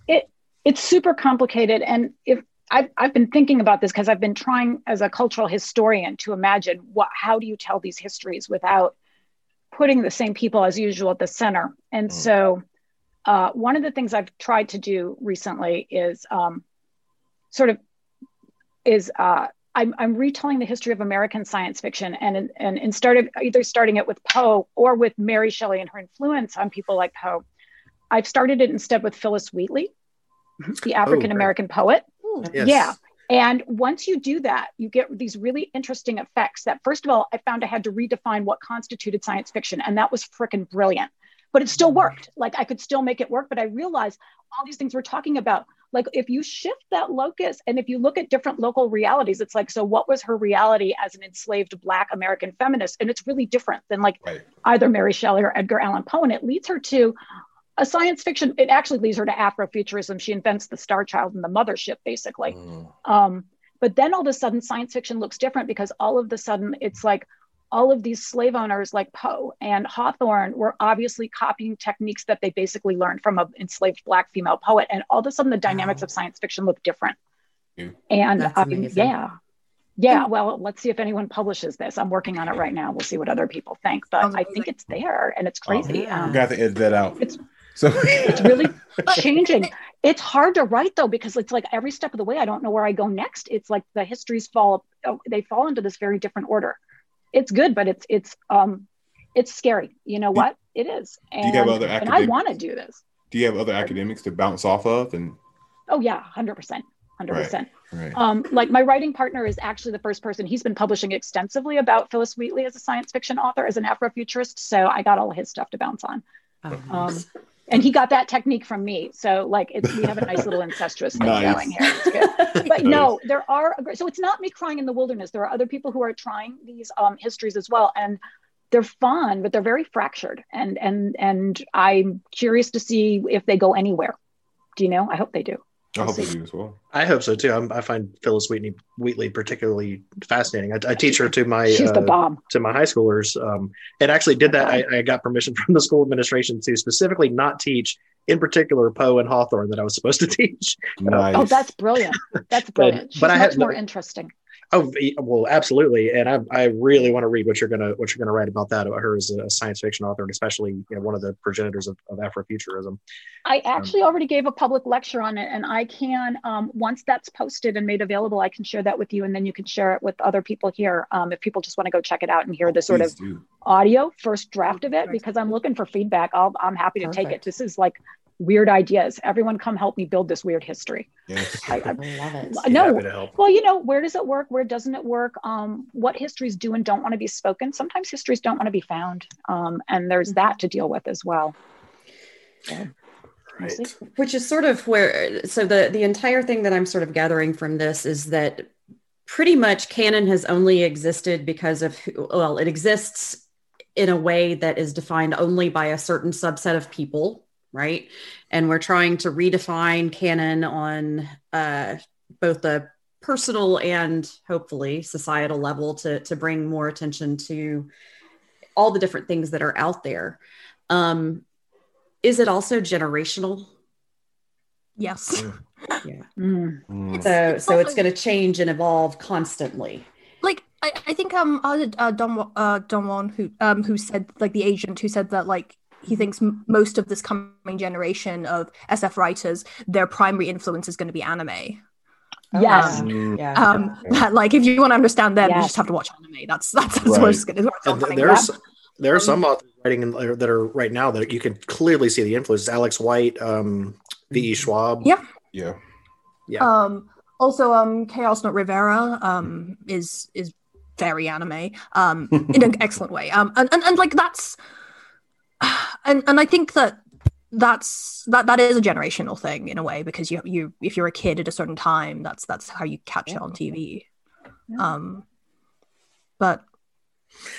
it, it's super complicated. And if I've, I've been thinking about this because I've been trying as a cultural historian to imagine what, how do you tell these histories without putting the same people as usual at the center. And mm. so uh, one of the things I've tried to do recently is um, sort of is uh, I'm, I'm retelling the history of American science fiction and, and, and started either starting it with Poe or with Mary Shelley and her influence on people like Poe. I've started it instead with Phillis Wheatley, the oh, African American oh, poet. Yes. Yeah. And once you do that, you get these really interesting effects that, first of all, I found I had to redefine what constituted science fiction. And that was freaking brilliant. But it still worked. Like I could still make it work. But I realized all these things we're talking about, like if you shift that locus and if you look at different local realities, it's like, so what was her reality as an enslaved Black American feminist? And it's really different than like right. either Mary Shelley or Edgar Allan Poe. And it leads her to a science fiction it actually leads her to afrofuturism she invents the star child and the mothership basically mm. um, but then all of a sudden science fiction looks different because all of a sudden it's like all of these slave owners like poe and hawthorne were obviously copying techniques that they basically learned from an enslaved black female poet and all of a sudden the dynamics wow. of science fiction look different and um, yeah Yeah, well, let's see if anyone publishes this. I'm working on it right now. We'll see what other people think, but I think it's there and it's crazy. yeah. Um, got to edit that out. It's- so it's really changing. It's hard to write though because it's like every step of the way, I don't know where I go next. It's like the histories fall, oh, they fall into this very different order. It's good, but it's it's um it's scary. You know what? It is, and, you have other and I want to do this. do you have other academics to bounce off of? And Oh yeah, hundred percent, hundred percent. right, Um, like my writing partner is actually the first person. He's been publishing extensively about Phillis Wheatley as a science fiction author, as an Afrofuturist. So I got all his stuff to bounce on. Oh, Um, and he got that technique from me. So like it's, we have a nice little incestuous thing Nice. going here. It's good. But no, there are so it's not me crying in the wilderness. There are other people who are trying these um, histories as well, and they're fun, but they're very fractured. And and and I'm curious to see if they go anywhere. Do you know? I hope they do. I hope you do as well. I hope so too. I'm, I find Phillis Wheatley, Wheatley particularly fascinating. I, I teach her to my She's the uh, bomb. to my high schoolers, um, and actually did that. I, I got permission from the school administration to specifically not teach, in particular, Poe and Hawthorne that I was supposed to teach. Nice. Oh, that's brilliant. That's brilliant. She's but I much have more no- interesting. Oh, well, absolutely, and I, I really want to read what you're gonna what you're gonna write about that about her as a science fiction author, and especially you know one of the progenitors of, of Afrofuturism. I actually already gave a public lecture on it, and I can um, once that's posted and made available, I can share that with you, and then you can share it with other people here um, if people just want to go check it out and hear the sort of do. audio first draft of it because I'm looking for feedback. I'll, I'm happy to take it. This is like weird ideas. Everyone, come help me build this weird history. Yes. I, I, I love it. No, happy to help. well, you know, where does it work? Where doesn't it work? Um, what histories do and don't want to be spoken? Sometimes histories don't want to be found, um, and there's that to deal with as well. So. Right. which is sort of where so the the entire thing that i'm sort of gathering from this is that pretty much canon has only existed because of who, well it exists in a way that is defined only by a certain subset of people right and we're trying to redefine canon on uh, both the personal and hopefully societal level to to bring more attention to all the different things that are out there um is it also generational Yes. yeah Mm. Mm. so It's so it's going to change and evolve constantly like I, I think um uh, uh Don uh DongWon who um who said like the agent who said that like he thinks m- most of this coming generation of SF writers their primary influence is going to be anime. Yes. Um, Mm. yeah Um, that, like if you want to understand them, you just have to watch anime. That's that's, that's Right. where it's going. Where it's all And coming there's from. there are Um, some authors writing in, that are right now that you can clearly see the influence. Alex White, um, V. E. Schwab. Yeah. Yeah. Yeah. Um, also, um, K. Arsenault Rivera um, is is very anime um, in an excellent way. Um, and, and and like that's and and I think that that's that that is a generational thing in a way because you you if you're a kid at a certain time, that's that's how you catch it on TV. Um, but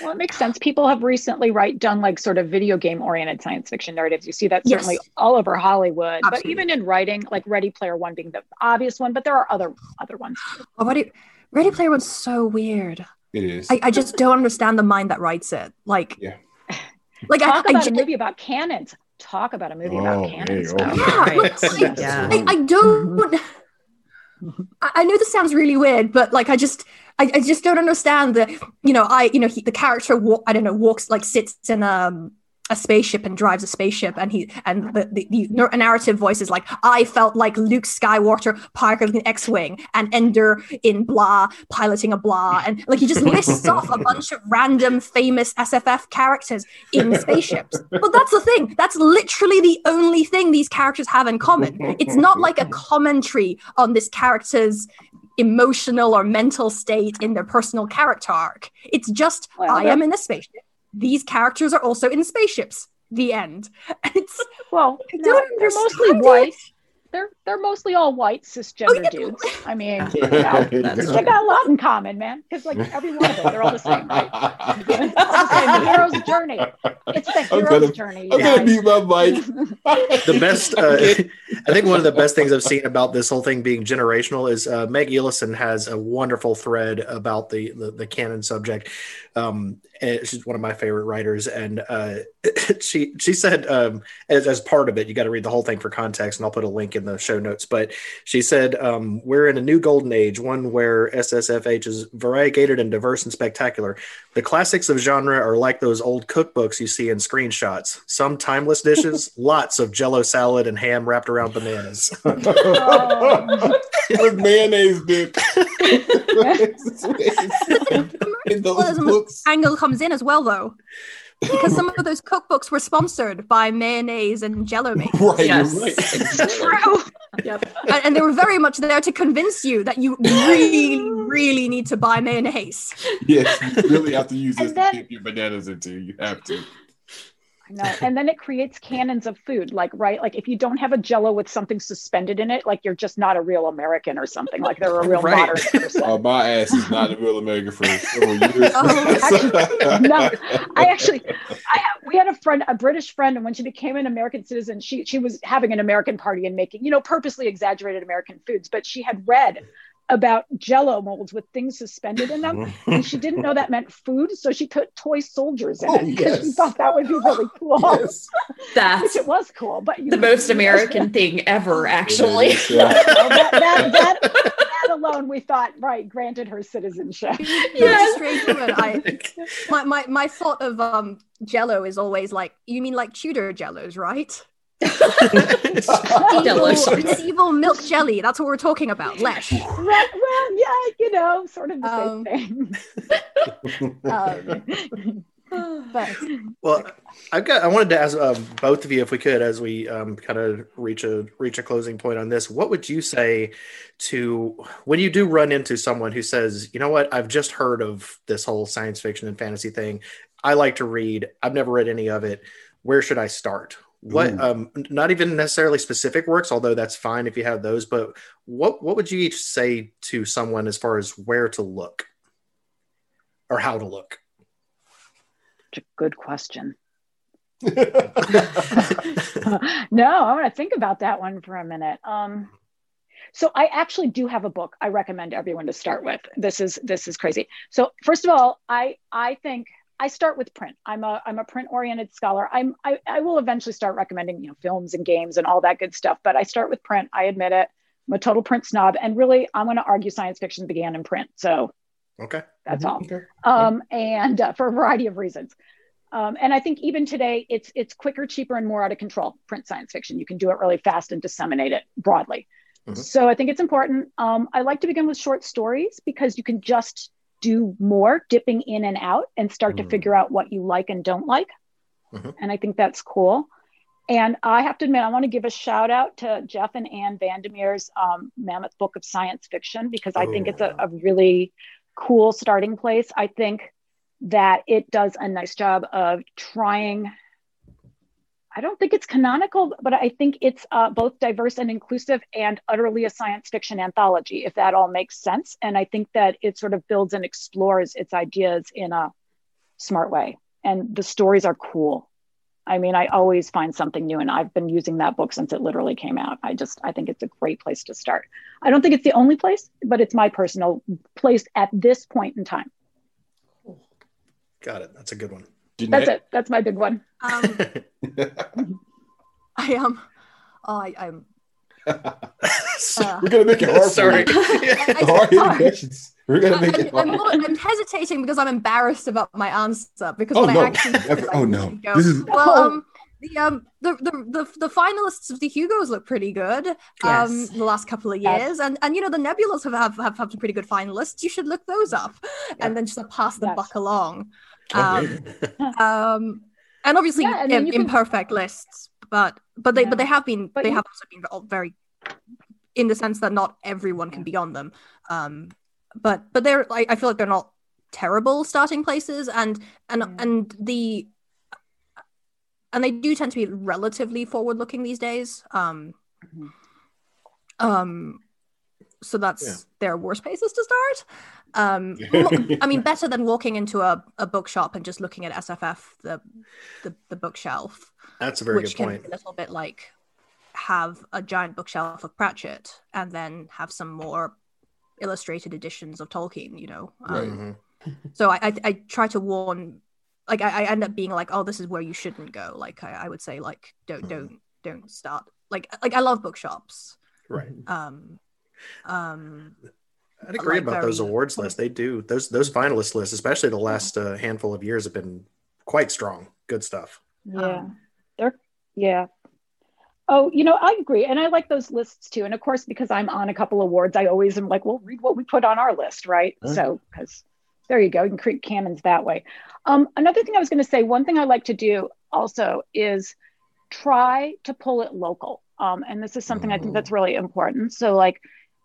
Well, it makes sense. People have recently right done like sort of video game oriented science fiction narratives. You see that Yes. certainly all over Hollywood, but even in writing, like Ready Player One being the obvious one, but there are other other ones. oh, Ready Ready Player One's so weird. It is. I, I just don't understand the mind that writes it. Like, Yeah. Like Talk I, about ju- a movie about cannons. Talk about a movie Oh, about cannons. you go. though. Yeah, like, Yeah. I, I don't. I, I know this sounds really weird, but like I just, I, I just don't understand the, you know, I, you know, he, the character, wa- I don't know, walks like sits in um, a spaceship and drives a spaceship, and he and the the, the narrative voice is like, I felt like Luke Skywalker piloting an X-wing, and Ender in blah piloting a blah, and like he just lists off a bunch of random famous SFF characters in spaceships. But that's the thing. That's literally the only thing these characters have in common. It's not like a commentary on this character's emotional or mental state in their personal character arc. It's just Well, I am in a spaceship. These characters are also in spaceships. The end. It's Well, no, they're mostly white. It. They're they're mostly all white cisgender Oh, yeah. dudes. I mean, Yeah. you know, they got a lot in common, man. Because like every one of them, they're all the same, right? the hero's journey. It's the I'm hero's gonna- journey. I'm yeah. gonna mute my mic. the best uh, i think one of the best things i've seen about this whole thing being generational is uh, meg Elison has a wonderful thread about the the, the canon subject um, and she's one of my favorite writers and uh, she she said um, as, as part of it you got to read the whole thing for context and i'll put a link in the show notes but she said um, we're in a new golden age one where SFFH is variegated and diverse and spectacular the classics of genre are like those old cookbooks you see in screenshots some timeless dishes lots of jello salad and ham wrapped around bananas Oh. With mayonnaise dip. In those books. angle comes in as well, though, because some of those cookbooks were sponsored by mayonnaise and Jello makers, Right, Yes. right. It's true. Yep. and, and they were very much there to convince you that you really, really need to buy mayonnaise. Yes, you really have to use this then- to dip your bananas into. You have to. I know. And then it creates canons of food. Like, right? Like if you don't have a jello with something suspended in it, like you're just not a real American or something. Like they're a real Right. modern person. Oh, my ass is not a real American for several years. Oh, actually, no. I actually, I we had a friend, a British friend, and when she became an American citizen, she she was having an American party and making, you know, purposely exaggerated American foods. But she had read about Jello molds with things suspended in them, and she didn't know that meant food, so she put toy soldiers in Oh, it because she thought that would be really cool. Yes. That's Which it was cool, but the know, most American thing ever, actually. Yeah. Well, that, that, that, that alone, we thought, right, granted her citizenship. Yes. a strange woman. I, my, my, my thought of um Jello is always like, you mean like Tudor Jellos, right? Evil, it's evil milk jelly. That's what we're talking about. Lesh. Right, well, yeah, you know, sort of the Um, same thing. Um, but Well, I've got. I wanted to ask um, both of you if we could, as we um, kind of reach a reach a closing point on this. What would you say to when you do run into someone who says, "You know what? I've just heard of this whole science fiction and fantasy thing. I like to read. I've never read any of it. Where should I start?" What? Ooh. Um, not even necessarily specific works, although that's fine if you have those. But what what would you each say to someone as far as where to look or how to look? A good question. no, I want to think about that one for a minute. Um, so I actually do have a book I recommend everyone to start with. This is this is crazy. So first of all, I I think I start with print. I'm a I'm a print oriented scholar. I'm I, I will eventually start recommending you know films and games and all that good stuff. But I start with print. I admit it. I'm a total print snob, and really I'm going to argue science fiction began in print. So okay. that's all Okay. um, and uh, for a variety of reasons. Um, and I think even today, it's it's quicker, cheaper, and more out of control. Print science fiction, you can do it really fast and disseminate it broadly. Mhm. So I think it's important. Um, I like to begin with short stories because you can just do more dipping in and out and start to Mhm. figure out what you like and don't like. Mhm. And I think that's cool. And I have to admit, I want to give a shout out to Jeff and Ann Vandermeer's um, Mammoth Book of Science Fiction because I think Oh. it's a, a really cool starting place. I think that it does a nice job of trying. I don't think it's canonical, but I think it's uh, both diverse and inclusive and utterly a science fiction anthology, if that all makes sense. And I think that it sort of builds and explores its ideas in a smart way. And the stories are cool. I mean, I always find something new, and I've been using that book since it literally came out. I just, I think it's a great place to start. I don't think it's the only place, but it's my personal place at this point in time. Got it. That's a good one. That's it. That's my big one. um, I am. oh, I, I'm. Uh, We're gonna make it hard. Sorry. For you. I- Hard I- questions. We're gonna make it I'm, I'm, I'm hesitating because I'm embarrassed about my answer because Oh what no! I actually Never- oh no! go. This is well um the um the, the the the finalists of the Hugos look pretty good um Yes. the last couple of Yes. years and and you know the Nebulas have have, have, have some pretty good finalists you should look those up and then just pass the Yes. buck along Okay. Um um and obviously Yeah, and then im- you can- imperfect lists but but they but they have been But they you- have also been very in the sense that not everyone can be on them um but but they're I, I feel like they're not terrible starting places and and Yeah. and the and they do tend to be relatively forward looking these days um Mhm. um so that's Yeah. their worst places to start. Um, lo- I mean, better than walking into a, a bookshop and just looking at SFF, the the, the bookshelf, That's a very which good can point. be a little bit like have a giant bookshelf of Pratchett and then have some more illustrated editions of Tolkien. You know, um, Mhm. so I, I I try to warn, like I, I end up being like, oh, this is where you shouldn't go. Like I, I would say, like don't Mhm. don't don't start. Like like I love bookshops. Right. Um, um, I'd agree like about those awards lists. They do those those finalist lists, especially the last uh, handful of years, have been quite strong. Good stuff. Yeah. Um, They're yeah. Oh, you know, I agree. And I like those lists too. And of course, because I'm on a couple of awards, I always am like, well, read what we put on our list, right? Right. So, because there you go, you can create canons that way. Um, another thing I was going to say, one thing I like to do also is try to pull it local. Um, and this is something I think that's really important. So, like,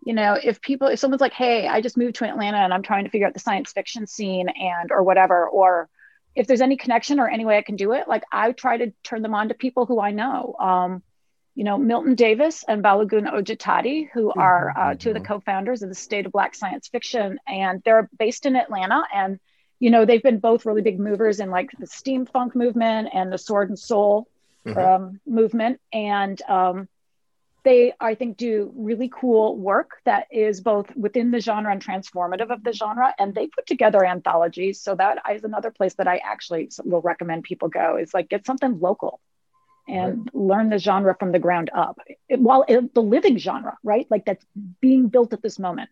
you know, if people, if someone's like, hey, I just moved to Atlanta and I'm trying to figure out the science fiction scene and, or whatever, or if there's any connection or any way I can do it, like I try to turn them on to people who I know. Um, you know, Milton Davis and Balogun Ojetade, who are uh, two of the co-founders of the State of Black Science Fiction, and they're based in Atlanta. And you know, they've been both really big movers in like the steampunk movement and the sword and soul Mhm. um, movement. And um, they, I think, do really cool work that is both within the genre and transformative of the genre. And they put together anthologies. So that is another place that I actually will recommend people go is like get something local and learn the genre from the ground up. It, while it, the living genre, right? Like that's being built at this moment.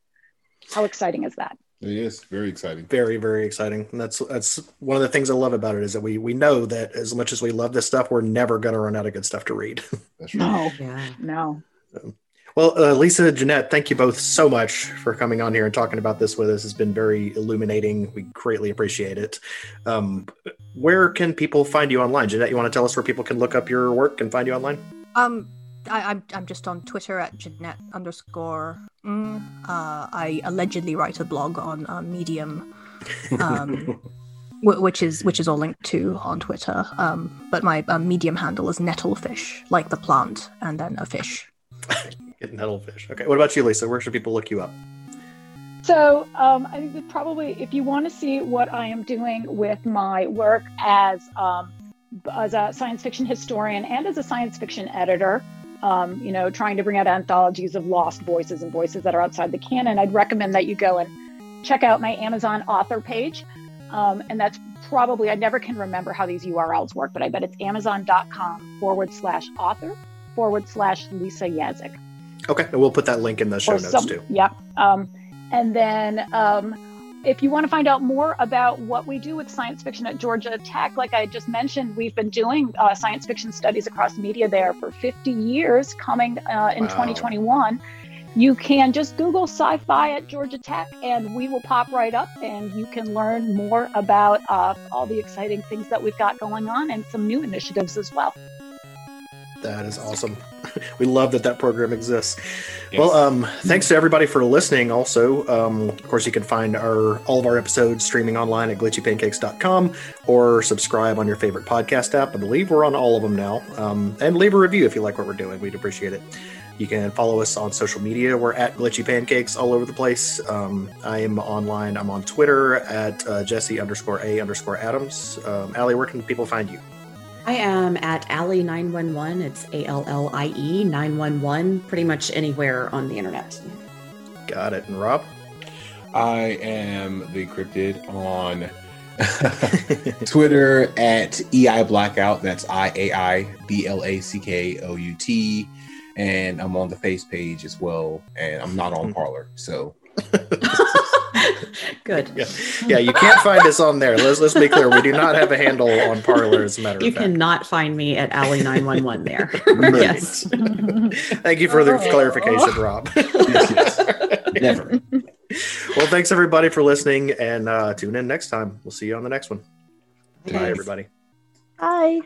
How exciting is that? It is very exciting. Very, very exciting. And that's that's one of the things I love about it is that we we know that as much as we love this stuff, we're never going to run out of good stuff to read. That's right. No, Yeah. no. Well, uh, Lisa, Jeanette, thank you both so much for coming on here and talking about this with us. It's been very illuminating. We greatly appreciate it. Um, where can people find you online? Jeanette, you want to tell us where people can look up your work and find you online? Um, I, I'm I'm just on Twitter at Jeanette underscore. Mm. Uh, I allegedly write a blog on uh, Medium, um, wh- which is which is all linked to on Twitter. Um, but my uh, Medium handle is Nettlefish, like the plant, and then a fish. Get Nettlefish. Okay. What about you, Lisa? Where should people look you up? So um, I think that probably if you want to see what I am doing with my work as um, as a science fiction historian and as a science fiction editor, um, you know, trying to bring out anthologies of lost voices and voices that are outside the canon, I'd recommend that you go and check out my Amazon author page. Um, and that's probably, I never can remember how these URLs work, but I bet it's amazon.com forward slash author forward slash Lisa Yaszek Okay. And we'll put that link in the show or notes some- too. Yeah. Um, and then um, if you want to find out more about what we do with science fiction at Georgia Tech, like I just mentioned, we've been doing uh, science fiction studies across media there for 50 years, coming uh, in Wow. 2021. You can just Google sci fi at Georgia Tech and we will pop right up and you can learn more about uh, all the exciting things that we've got going on and some new initiatives as well. That is awesome. we love that that program exists. Yes. Well, um, thanks to everybody for listening. Also, um, of course, you can find our all of our episodes streaming online at glitchypancakes.com or subscribe on your favorite podcast app. I believe we're on all of them now. Um, and leave a review if you like what we're doing. We'd appreciate it. You can follow us on social media. We're at Glitchy Pancakes all over the place. Um, I am online. I'm on Twitter at uh, Jesse underscore A underscore Adams. Um, Allie, where can people find you? I am at Allie911. It's A L L I E 911, pretty much anywhere on the internet. Got it. And Rob? I am the cryptid on Twitter at EI Blackout. That's I A I B L A C K O U T. And I'm on the face page as well. And I'm not on hmm. Parler. So Good. Yeah, yeah. You can't find us on there. Let's let's be clear. We do not have a handle on Parler. As a matter You of fact. You cannot find me at Alley 911 there. Yes. Thank you for the clarification, Rob. yes, yes. never. well, thanks everybody for listening, and uh, tune in next time. We'll see you on the next one. Bye, Thanks. everybody. Bye.